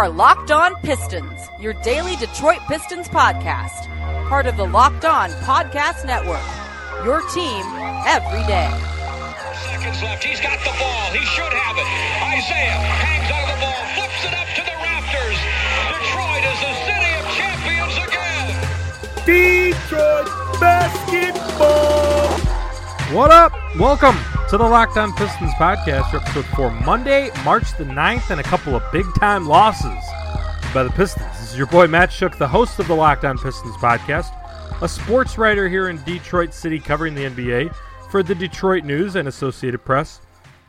are Locked On Pistons, your daily Detroit Pistons podcast, part of the Locked On Podcast Network. Your team every day. Seconds left. He's got the ball. He should have it. Isaiah hangs on the ball, flips it up to the rafters. Detroit is the city of champions again. Detroit basketball. What up? Welcome to the Locked On Pistons podcast, your episode for Monday, March the 9th, and a couple of big time losses by the Pistons. This is your boy Matt Schoch, the host of the Locked On Pistons podcast, a sports writer here in Detroit City covering the NBA for the Detroit News and Associated Press,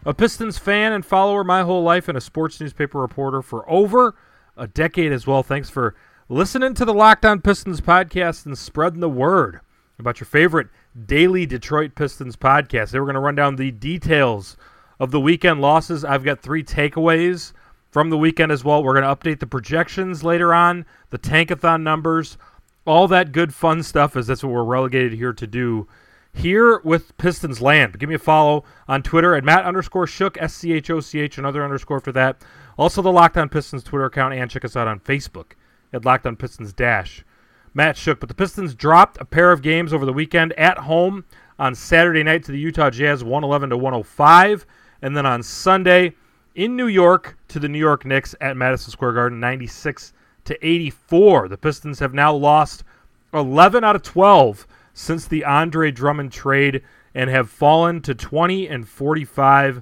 a Pistons fan and follower my whole life, and a sports newspaper reporter for over a decade as well. Thanks for listening to the Locked On Pistons podcast and spreading the word about your favorite daily Detroit Pistons podcast. They were going to run down the details of the weekend losses. I've got three takeaways from the weekend as well. We're going to update the projections later on, the tankathon numbers, all that good fun stuff, as that's what we're relegated here to do here with Pistons Land. Give me a follow on Twitter at Matt underscore Schoch, S C H O C H, another underscore for that. Also, the Locked On Pistons Twitter account, and check us out on Facebook at Locked On Pistons Dash. Matt Schoch. But the Pistons dropped a pair of games over the weekend at home on Saturday night to the Utah Jazz, 111 to 105, and then on Sunday in New York to the New York Knicks at Madison Square Garden, 96 to 84. The Pistons have now lost 11 out of 12 since the Andre Drummond trade and have fallen to 20 and 45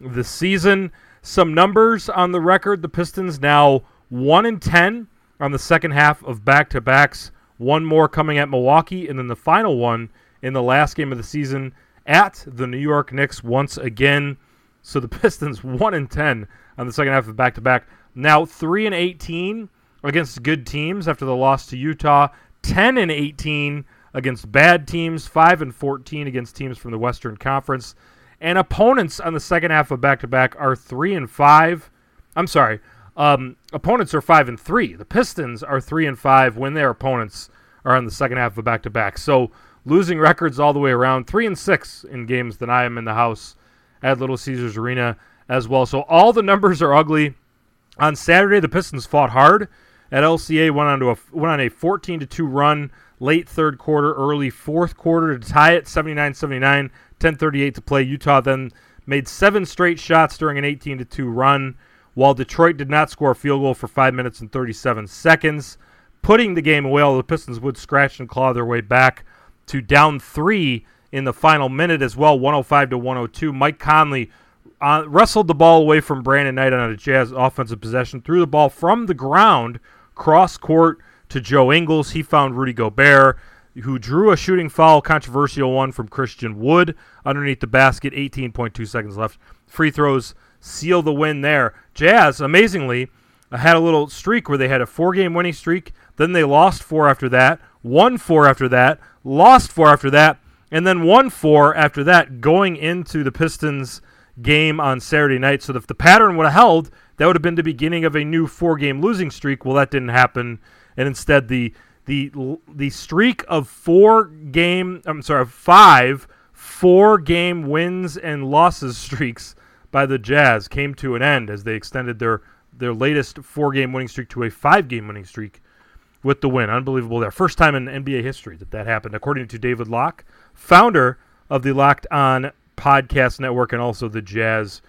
this season. Some numbers on the record: the Pistons now one and 10 on the second half of back to backs. One more coming at Milwaukee, and then the final one in the last game of the season at the New York Knicks once again. So the Pistons one and ten on the second half of back to back. Now three and eighteen against good teams after the loss to Utah. Ten and eighteen against bad teams. Five and fourteen against teams from the Western Conference. And opponents on the second half of back to back are three and five. I'm sorry, um, opponents are five and three. The Pistons are three and five when their opponents are on the second half of a back to back. So losing records all the way around. Three and six in games that I am in the house at Little Caesars Arena as well. So all the numbers are ugly. On Saturday, the Pistons fought hard. At LCA, went on to a went on a 14 to two run late third quarter, early fourth quarter to tie it 79-79, 10:38 to play. Utah then made seven straight shots during an 18 to two run while Detroit did not score a field goal for 5 minutes and 37 seconds, putting the game away. Although the Pistons would scratch and claw their way back to down three in the final minute as well, 105 to 102. Mike Conley uh, wrestled the ball away from Brandon Knight on a Jazz offensive possession, threw the ball from the ground cross court to Joe Ingles. He found Rudy Gobert, who drew a shooting foul, controversial one from Christian Wood underneath the basket. 18.2 seconds left. Free throws seal the win there. Jazz, amazingly, had a little streak where they had a four game winning streak. Then they lost four after that, won four after that, lost four after that, and then won four after that going into the Pistons game on Saturday night. So if the pattern would have held, that would have been the beginning of a new four game losing streak. Well, that didn't happen. And instead, the the the streak of four game I'm sorry, five four game wins and losses streaks by the Jazz came to an end as they extended their their latest four game winning streak to a five game winning streak with the win. Unbelievable there. First time in NBA history that that happened, according to David Locke, founder of the Locked On Podcast Network and also the Jazz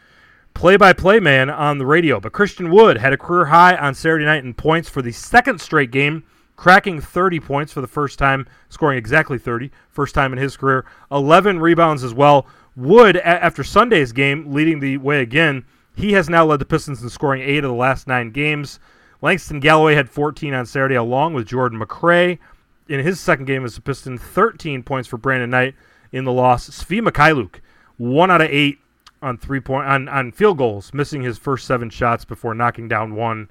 play by play man on the radio. But Christian Wood had a career high on Saturday night in points for the second straight game, cracking 30 points for the first time, scoring exactly 30, first time in his career. 11 rebounds as well. Wood, after Sunday's game, leading the way again, he has now led the Pistons in scoring eight of the last nine games. Langston Galloway had 14 on Saturday, along with Jordan McRae. In his second game as a Piston, 13 points for Brandon Knight in the loss. Svi Mykhailiuk, one out of eight on three point on, on field goals, missing his first seven shots before knocking down one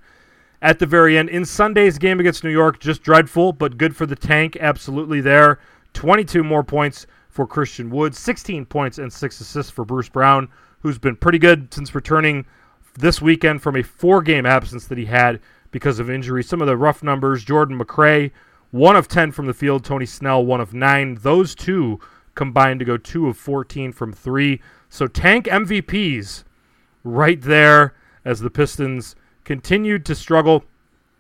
at the very end. In Sunday's game against New York, just dreadful, but good for the tank. Absolutely there. 22 more points for Christian Wood, 16 points and six assists for Bruce Brown, who's been pretty good since returning this weekend from a four game absence that he had because of injury. Some of the rough numbers Jordan McRae, one of 10 from the field, Tony Snell, one of nine. Those two combined to go two of 14 from three. So tank MVPs right there as the Pistons continued to struggle.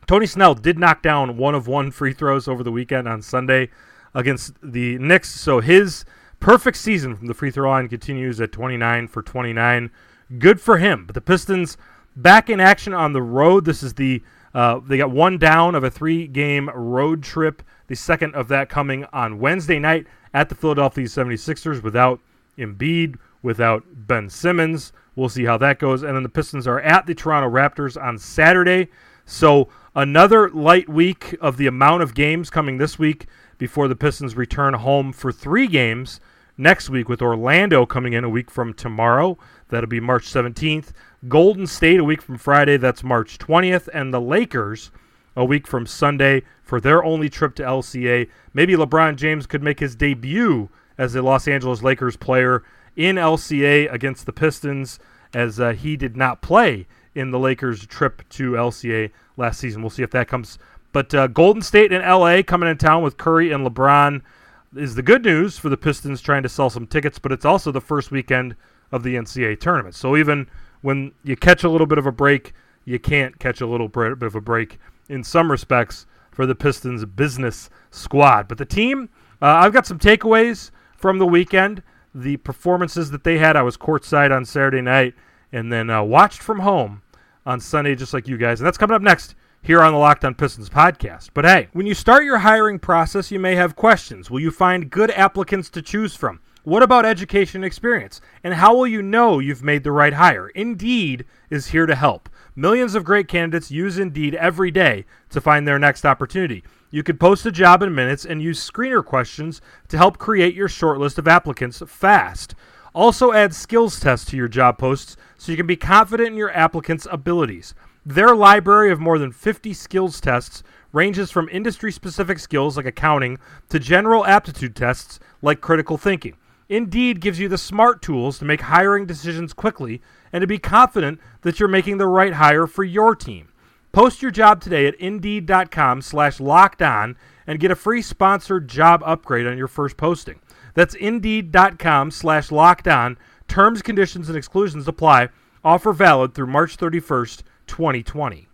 Tony Snell did knock down one of one free throws over the weekend on Sunday against the Knicks. So his perfect season from the free throw line continues at 29 for 29. Good for him. But the Pistons back in action on the road. This is the uh, they got one down of a three-game road trip. The second of that coming on Wednesday night at the Philadelphia 76ers without Embiid, without Ben Simmons. We'll see how that goes. And then the Pistons are at the Toronto Raptors on Saturday. So another light week of the amount of games coming this week before the Pistons return home for three games next week with Orlando coming in a week from tomorrow. That'll be March 17th. Golden State a week from Friday. That's March 20th. And the Lakers a week from Sunday for their only trip to LCA. Maybe LeBron James could make his debut as a Los Angeles Lakers player in LCA against the Pistons as uh, he did not play in the Lakers' trip to LCA last season. We'll see if that comes. But uh, Golden State and LA coming in town with Curry and LeBron is the good news for the Pistons trying to sell some tickets, but it's also the first weekend of the NCAA tournament. So even when you catch a little bit of a break, you can't catch a little bit of a break in some respects for the Pistons business squad. But the team, uh, I've got some takeaways from the weekend. The performances that they had, I was courtside on Saturday night and then uh, watched from home on Sunday, just like you guys. And that's coming up next here on the Locked On Pistons podcast. But hey, when you start your hiring process, you may have questions. Will you find good applicants to choose from? What about education experience? And how will you know you've made the right hire? Indeed is here to help. Millions of great candidates use Indeed every day to find their next opportunity. You could post a job in minutes and use screener questions to help create your shortlist of applicants fast. Also, add skills tests to your job posts so you can be confident in your applicants' abilities. Their library of more than 50 skills tests ranges from industry specific skills like accounting to general aptitude tests like critical thinking. Indeed gives you the smart tools to make hiring decisions quickly and to be confident that you're making the right hire for your team. Post your job today at indeed.com slash locked on and get a free sponsored job upgrade on your first posting. That's indeed.com slash locked on. Terms, conditions, and exclusions apply. Offer valid through March 31st, 2020.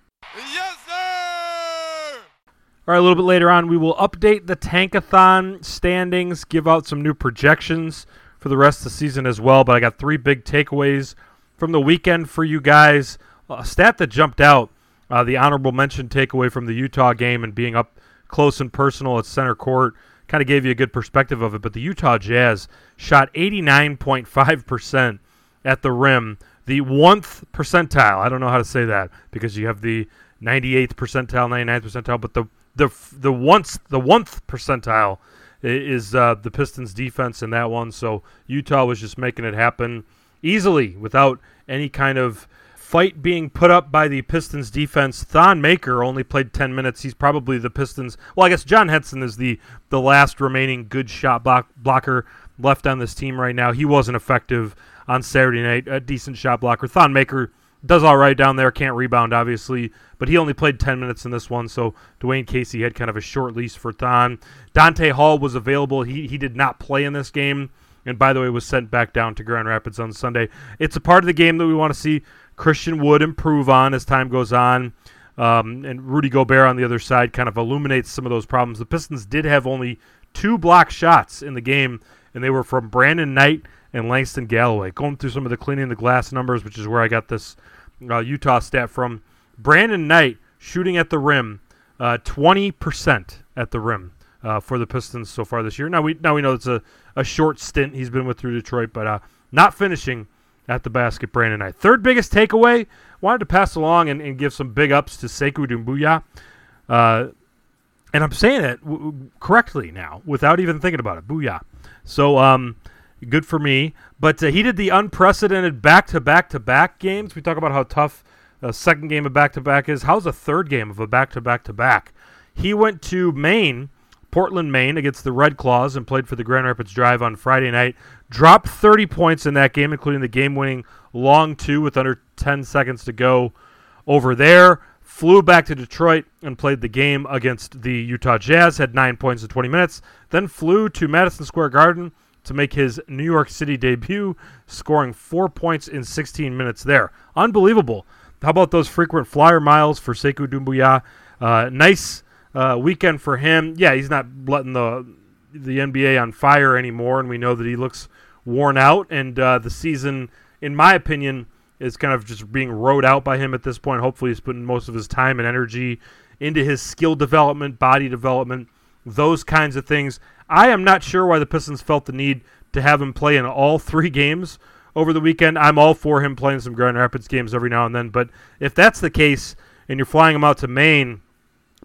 All right, a little bit later on, we will update the Tankathon standings, give out some new projections for the rest of the season as well. But I got three big takeaways from the weekend for you guys. A stat that jumped out uh, the honorable mention takeaway from the Utah game and being up close and personal at center court kind of gave you a good perspective of it. But the Utah Jazz shot 89.5% at the rim, the one percentile. I don't know how to say that because you have the 98th percentile, 99th percentile, but the the the once the one percentile is uh, the Pistons defense in that one. So Utah was just making it happen easily without any kind of fight being put up by the Pistons defense. Thon Maker only played 10 minutes. He's probably the Pistons. Well, I guess John Henson is the the last remaining good shot block, blocker left on this team right now. He wasn't effective on Saturday night. A decent shot blocker. Thon Maker does all right down there. Can't rebound, obviously, but he only played 10 minutes in this one. So Dwane Casey had kind of a short lease for Thon. Donta Hall was available. He he did not play in this game, and by the way, was sent back down to Grand Rapids on Sunday. It's a part of the game that we want to see Christian Wood improve on as time goes on. Um, and Rudy Gobert on the other side kind of illuminates some of those problems. The Pistons did have only two block shots in the game, and they were from Brandon Knight and Langston Galloway. Going through some of the cleaning the glass numbers, which is where I got this uh, Utah stat from. Brandon Knight shooting at the rim, uh, twenty percent at the rim uh, for the Pistons so far this year. Now we now we know it's a, a short stint he's been with through Detroit, but uh, not finishing at the basket. Brandon Knight. Third biggest takeaway. Wanted to pass along and, and give some big ups to Sekou Doumbouya. Uh, and I'm saying it w- correctly now without even thinking about it. Booyah. So, um, good for me. But uh, he did the unprecedented back to back to back games. We talk about how tough a second game of back to back is. How's a third game of a back to back to back? He went to Maine, Portland, Maine, against the Red Claws and played for the Grand Rapids Drive on Friday night. Dropped 30 points in that game, including the game winning long two with under 10 seconds to go over there. Flew back to Detroit and played the game against the Utah Jazz, had nine points in 20 minutes. Then flew to Madison Square Garden to make his New York City debut, scoring four points in 16 minutes there. Unbelievable. how about those frequent flyer miles for Sekou Doumbouya? Uh, nice uh, weekend for him. Yeah, he's not letting the the NBA on fire anymore, and we know that he looks worn out. And uh, the season, in my opinion, is kind of just being rode out by him at this point. Hopefully, he's putting most of his time and energy into his skill development, body development, those kinds of things. I am not sure why the Pistons felt the need to have him play in all three games over the weekend. I'm all for him playing some Grand Rapids games every now and then, but if that's the case and you're flying him out to Maine,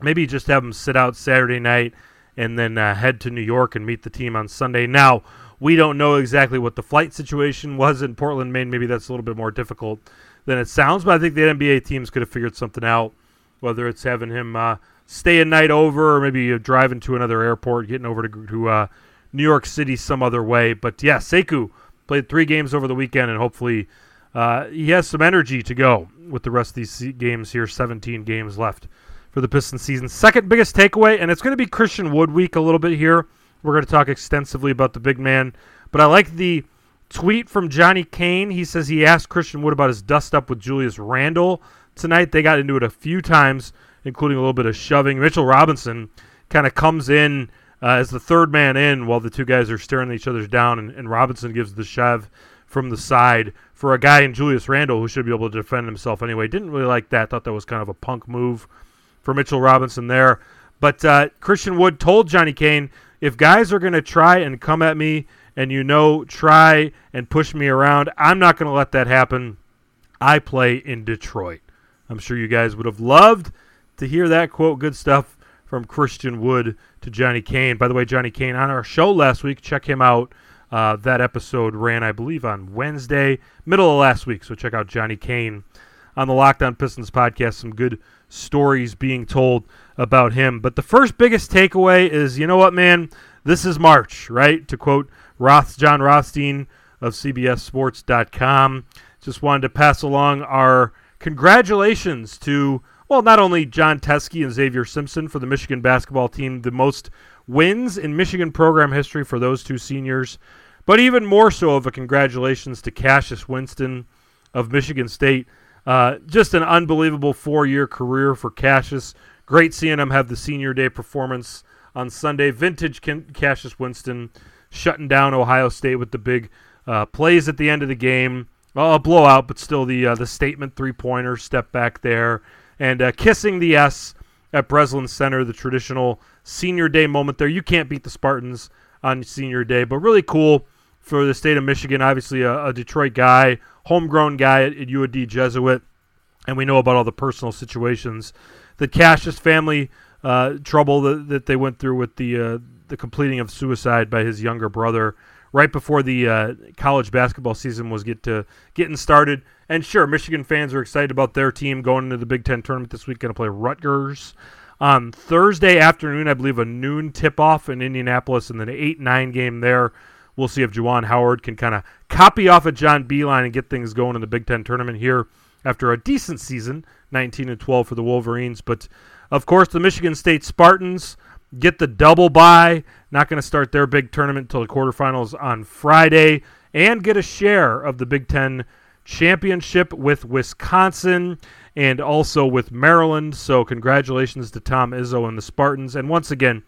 maybe just have him sit out Saturday night and then uh, head to New York and meet the team on Sunday. Now, we don't know exactly what the flight situation was in Portland, Maine. Maybe that's a little bit more difficult than it sounds, but I think the NBA teams could have figured something out, whether it's having him uh, stay a night over or maybe driving to another airport, getting over to, to uh, New York City some other way. But yeah, Sekou played three games over the weekend, and hopefully uh, he has some energy to go with the rest of these games here. 17 games left for the Pistons season. Second biggest takeaway, and it's going to be Christian Wood week a little bit here. We're going to talk extensively about the big man, but I like the tweet from Johnny Kane. He says he asked Christian Wood about his dust up with Julius Randle tonight. They got into it a few times, including a little bit of shoving. Mitchell Robinson kind of comes in uh, as the third man in while the two guys are staring each other's down, and, and Robinson gives the shove from the side for a guy in Julius Randle who should be able to defend himself anyway. Didn't really like that. Thought that was kind of a punk move for Mitchell Robinson there. But uh, Christian Wood told Johnny Kane if guys are going to try and come at me and you know try and push me around, I'm not going to let that happen. I play in Detroit. I'm sure you guys would have loved to hear that quote. Good stuff from Christian Wood to Johnny Kane. By the way, Johnny Kane on our show last week. Check him out. Uh, that episode ran, I believe, on Wednesday, middle of last week. So check out Johnny Kane on the Locked On Pistons podcast. Some good stories being told about him. But the first biggest takeaway is you know what, man? This is March, right? To quote Roth, Jon Rothstein of CBSSports.com. Just wanted to pass along our congratulations to, well, not only Jon Teske and Xavier Simpson for the Michigan basketball team, the most wins in Michigan program history for those two seniors, but even more so of a congratulations to Cassius Winston of Michigan State. Uh, just an unbelievable four year career for Cassius. Great seeing him have the senior day performance on Sunday. Vintage Cassius Winston shutting down Ohio State with the big uh, plays at the end of the game. Well, a blowout, but still the uh, the statement three pointer step back there and uh, kissing the S at Breslin Center, the traditional senior day moment there. You can't beat the Spartans on senior day, but really cool for the state of Michigan. Obviously, a, a Detroit guy, homegrown guy at, at U of D Jesuit, and we know about all the personal situations the Cassius family uh, trouble that, that they went through with the uh, the completing of suicide by his younger brother right before the uh, college basketball season was get to getting started. And sure, Michigan fans are excited about their team going into the Big Ten tournament this week. Going to play Rutgers on Thursday afternoon, I believe, a noon tip off in Indianapolis, and then an eight nine game there. We'll see if Juwan Howard can kind of copy off of John Beilein and get things going in the Big Ten tournament here after a decent season, 19 and 12 for the Wolverines. But of course, the Michigan State Spartans get the double bye. Not going to start their big tournament until the quarterfinals on Friday, and get a share of the Big Ten championship with Wisconsin and also with Maryland. So congratulations to Tom Izzo and the Spartans. And once again,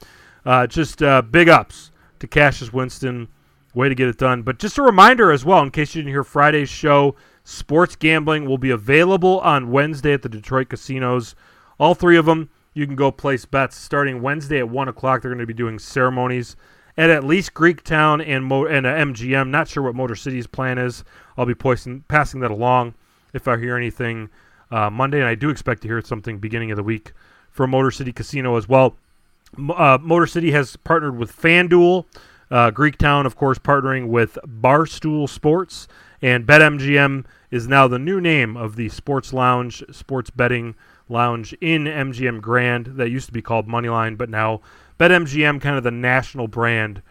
uh, just uh, big ups to Cassius Winston. Way to get it done. But just a reminder as well, in case you didn't hear Friday's show, sports gambling will be available on Wednesday at the Detroit casinos. All three of them, you can go place bets starting Wednesday at 1 o'clock. They're going to be doing ceremonies at at least Greektown and, Mo- and uh, MGM. Not sure what Motor City's plan is. I'll be posting, passing that along if I hear anything uh, Monday, and I do expect to hear something beginning of the week for Motor City Casino as well. Uh, Motor City has partnered with FanDuel. Uh, Greektown, of course, partnering with Barstool Sports, and BetMGM is now the new name of the sports lounge, sports betting lounge in MGM Grand. That used to be called Moneyline, but now BetMGM, kind of the national brand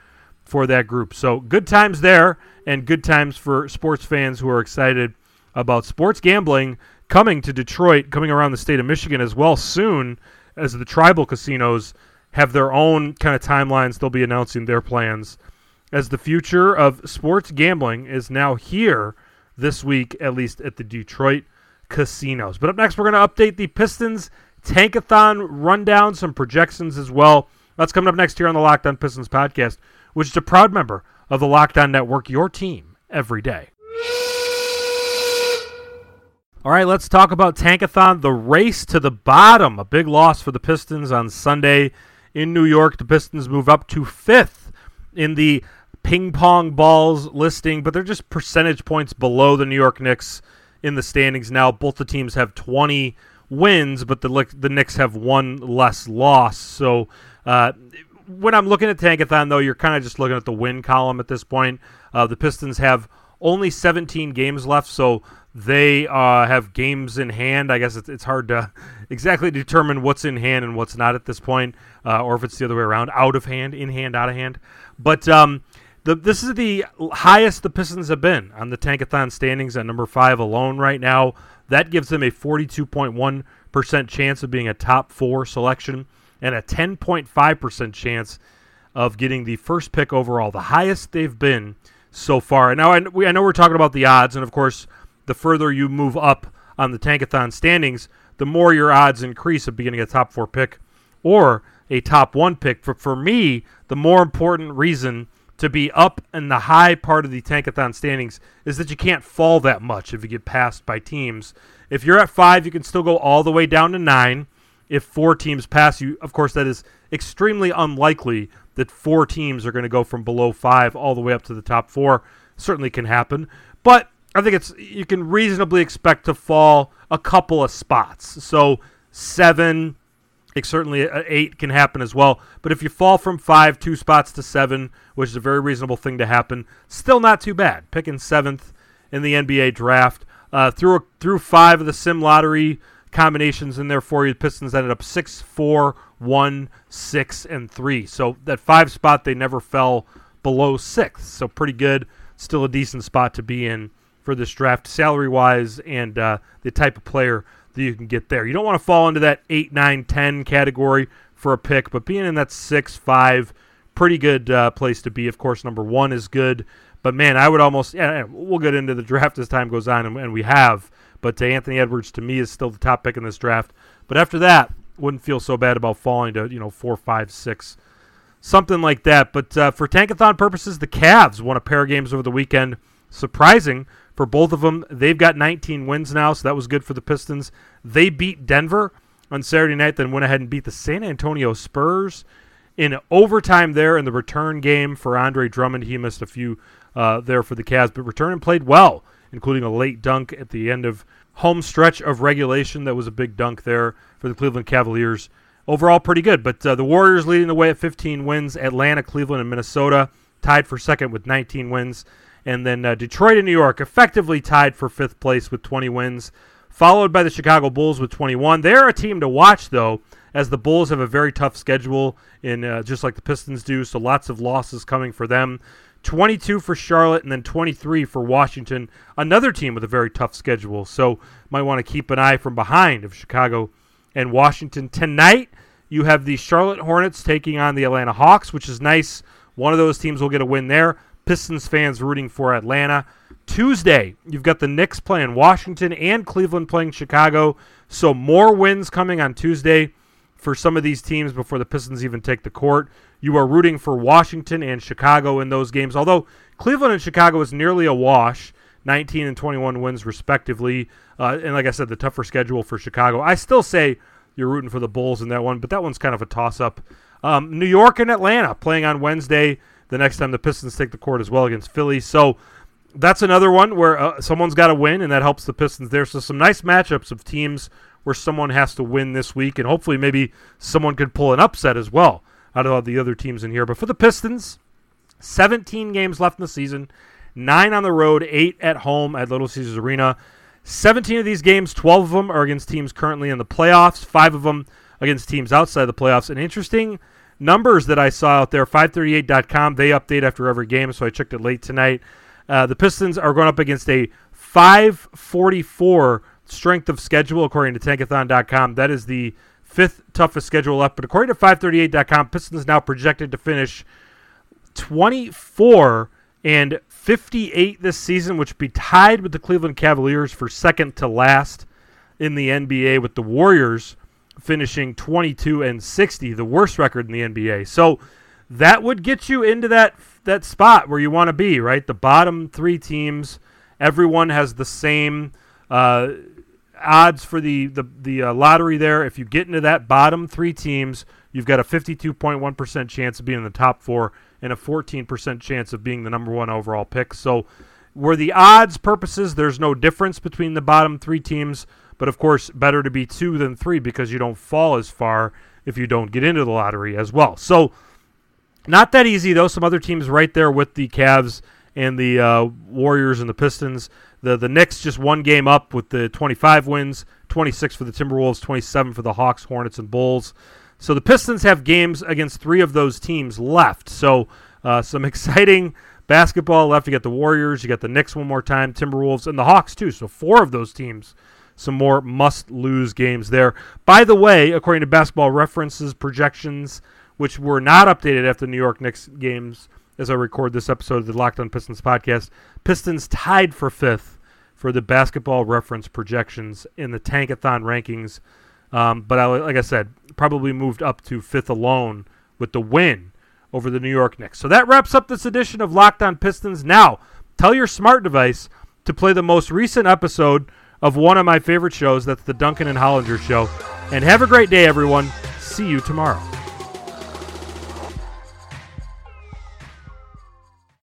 for that group. So good times there, and good times for sports fans who are excited about sports gambling coming to Detroit, coming around the state of Michigan as well soon as the tribal casinos have their own kind of timelines. They'll be announcing their plans as the future of sports gambling is now here this week, at least at the Detroit casinos. But up next, we're going to update the Pistons Tankathon rundown, some projections as well. That's coming up next here on the Locked On Pistons podcast, which is a proud member of the Locked On Network, your team every day. All right, let's talk about Tankathon, the race to the bottom. A big loss for the Pistons on Sunday in New York. The Pistons move up to fifth in the ping pong balls listing, but they're just percentage points below the New York Knicks in the standings now. Both the teams have 20 wins, but the the Knicks have one less loss. So uh, when I'm looking at Tankathon, though, you're kind of just looking at the win column at this point. Uh, the Pistons have only 17 games left, so they uh, have games in hand. I guess it's, it's hard to exactly determine what's in hand and what's not at this point, uh, or if it's the other way around, out of hand, in hand, out of hand. But um, the, this is the highest the Pistons have been on the Tankathon standings at number five alone right now. That gives them a 42.1% chance of being a top four selection and a 10.5% chance of getting the first pick overall, the highest they've been so far. And now I, we, I know we're talking about the odds, and of course, the further you move up on the Tankathon standings, the more your odds increase of beginning a top four pick or a top one pick. For, for me, the more important reason to be up in the high part of the Tankathon standings is that you can't fall that much if you get passed by teams. If you're at five, you can still go all the way down to nine. If four teams pass you, of course, that is extremely unlikely that four teams are going to go from below five all the way up to the top four. Certainly can happen, but I think it's you can reasonably expect to fall a couple of spots. So seven, it certainly eight can happen as well. But if you fall from five, two spots to seven, which is a very reasonable thing to happen, still not too bad. Picking seventh in the NBA draft uh, through through five of the sim lottery combinations in there for you. The Pistons ended up six, four, one, six, and three. So that five spot they never fell below sixth. So pretty good. Still a decent spot to be in for this draft, salary wise, and uh, the type of player that you can get there. You don't want to fall into that 8, 9, 10 category for a pick, but being in that 6, 5, pretty good uh, place to be. Of course, number one is good, but man, I would almost, yeah, we'll get into the draft as time goes on, and, and we have, but uh, Anthony Edwards to me is still the top pick in this draft. But after that, wouldn't feel so bad about falling to, you know, 4, 5, 6 something like that. But uh, for tankathon purposes, the Cavs won a pair of games over the weekend. Surprising for both of them. They've got 19 wins now, so that was good for the Pistons. They beat Denver on Saturday night, then went ahead and beat the San Antonio Spurs in overtime there in the return game for Andre Drummond. He missed a few uh, there for the Cavs, but returned and played well, including a late dunk at the end of home stretch of regulation. That was a big dunk there for the Cleveland Cavaliers. Overall, pretty good. But uh, the Warriors leading the way at 15 wins. Atlanta, Cleveland, and Minnesota tied for second with 19 wins. And then uh, Detroit and New York effectively tied for fifth place with 20 wins, followed by the Chicago Bulls with 21. They're a team to watch, though, as the Bulls have a very tough schedule, in uh, just like the Pistons do. So lots of losses coming for them. 22 for Charlotte, and then 23 for Washington. Another team with a very tough schedule. So might want to keep an eye from behind of Chicago and Washington tonight. You have the Charlotte Hornets taking on the Atlanta Hawks, which is nice. One of those teams will get a win there. Pistons fans rooting for Atlanta. Tuesday, you've got the Knicks playing Washington and Cleveland playing Chicago. So more wins coming on Tuesday for some of these teams before the Pistons even take the court. You are rooting for Washington and Chicago in those games, although Cleveland and Chicago is nearly a wash, 19 and 21 wins respectively. Uh, and like I said, the tougher schedule for Chicago. I still say you're rooting for the Bulls in that one, but that one's kind of a toss up. Um, New York and Atlanta playing on Wednesday the next time the Pistons take the court as well against Philly. So that's another one where uh, someone's got to win, and that helps the Pistons there. So some nice matchups of teams where someone has to win this week, and hopefully maybe someone could pull an upset as well out of all the other teams in here. But for the Pistons, 17 games left in the season, nine on the road, eight at home at Little Caesars Arena. 17 of these games, 12 of them are against teams currently in the playoffs, five of them against teams outside the playoffs. An interesting numbers that I saw out there, 538.com, they update after every game, so I checked it late tonight. Uh, the Pistons are going up against a 544 strength of schedule, according to tankathon.com. That is the fifth toughest schedule left. But according to 538.com, Pistons now projected to finish 24 and 58 this season, which be tied with the Cleveland Cavaliers for second to last in the NBA with the Warriors finishing 22 and 60, the worst record in the NBA. So that would get you into that that spot where you want to be, right? The bottom three teams, everyone has the same uh, odds for the the the uh, lottery there. If you get into that bottom three teams, you've got a 52.1% chance of being in the top four and a 14% chance of being the number one overall pick. So, where the odds purposes, there's no difference between the bottom three teams. But of course, better to be two than three because you don't fall as far if you don't get into the lottery as well. So, not that easy though. Some other teams right there with the Cavs and the uh, Warriors and the Pistons. The the Knicks just one game up with the 25 wins, 26 for the Timberwolves, 27 for the Hawks, Hornets, and Bulls. So the Pistons have games against three of those teams left. So uh, some exciting basketball left. You got the Warriors, you got the Knicks one more time, Timberwolves, and the Hawks too. So four of those teams. Some more must lose games there. By the way, according to basketball references projections, which were not updated after New York Knicks games as I record this episode of the Locked On Pistons podcast, Pistons tied for fifth for the basketball reference projections in the Tankathon rankings. Um, but I, like I said, probably moved up to fifth alone with the win over the New York Knicks. So that wraps up this edition of Locked On Pistons. Now, tell your smart device to play the most recent episode of one of my favorite shows. That's the Duncan and Hollinger show. And have a great day, everyone. See you tomorrow.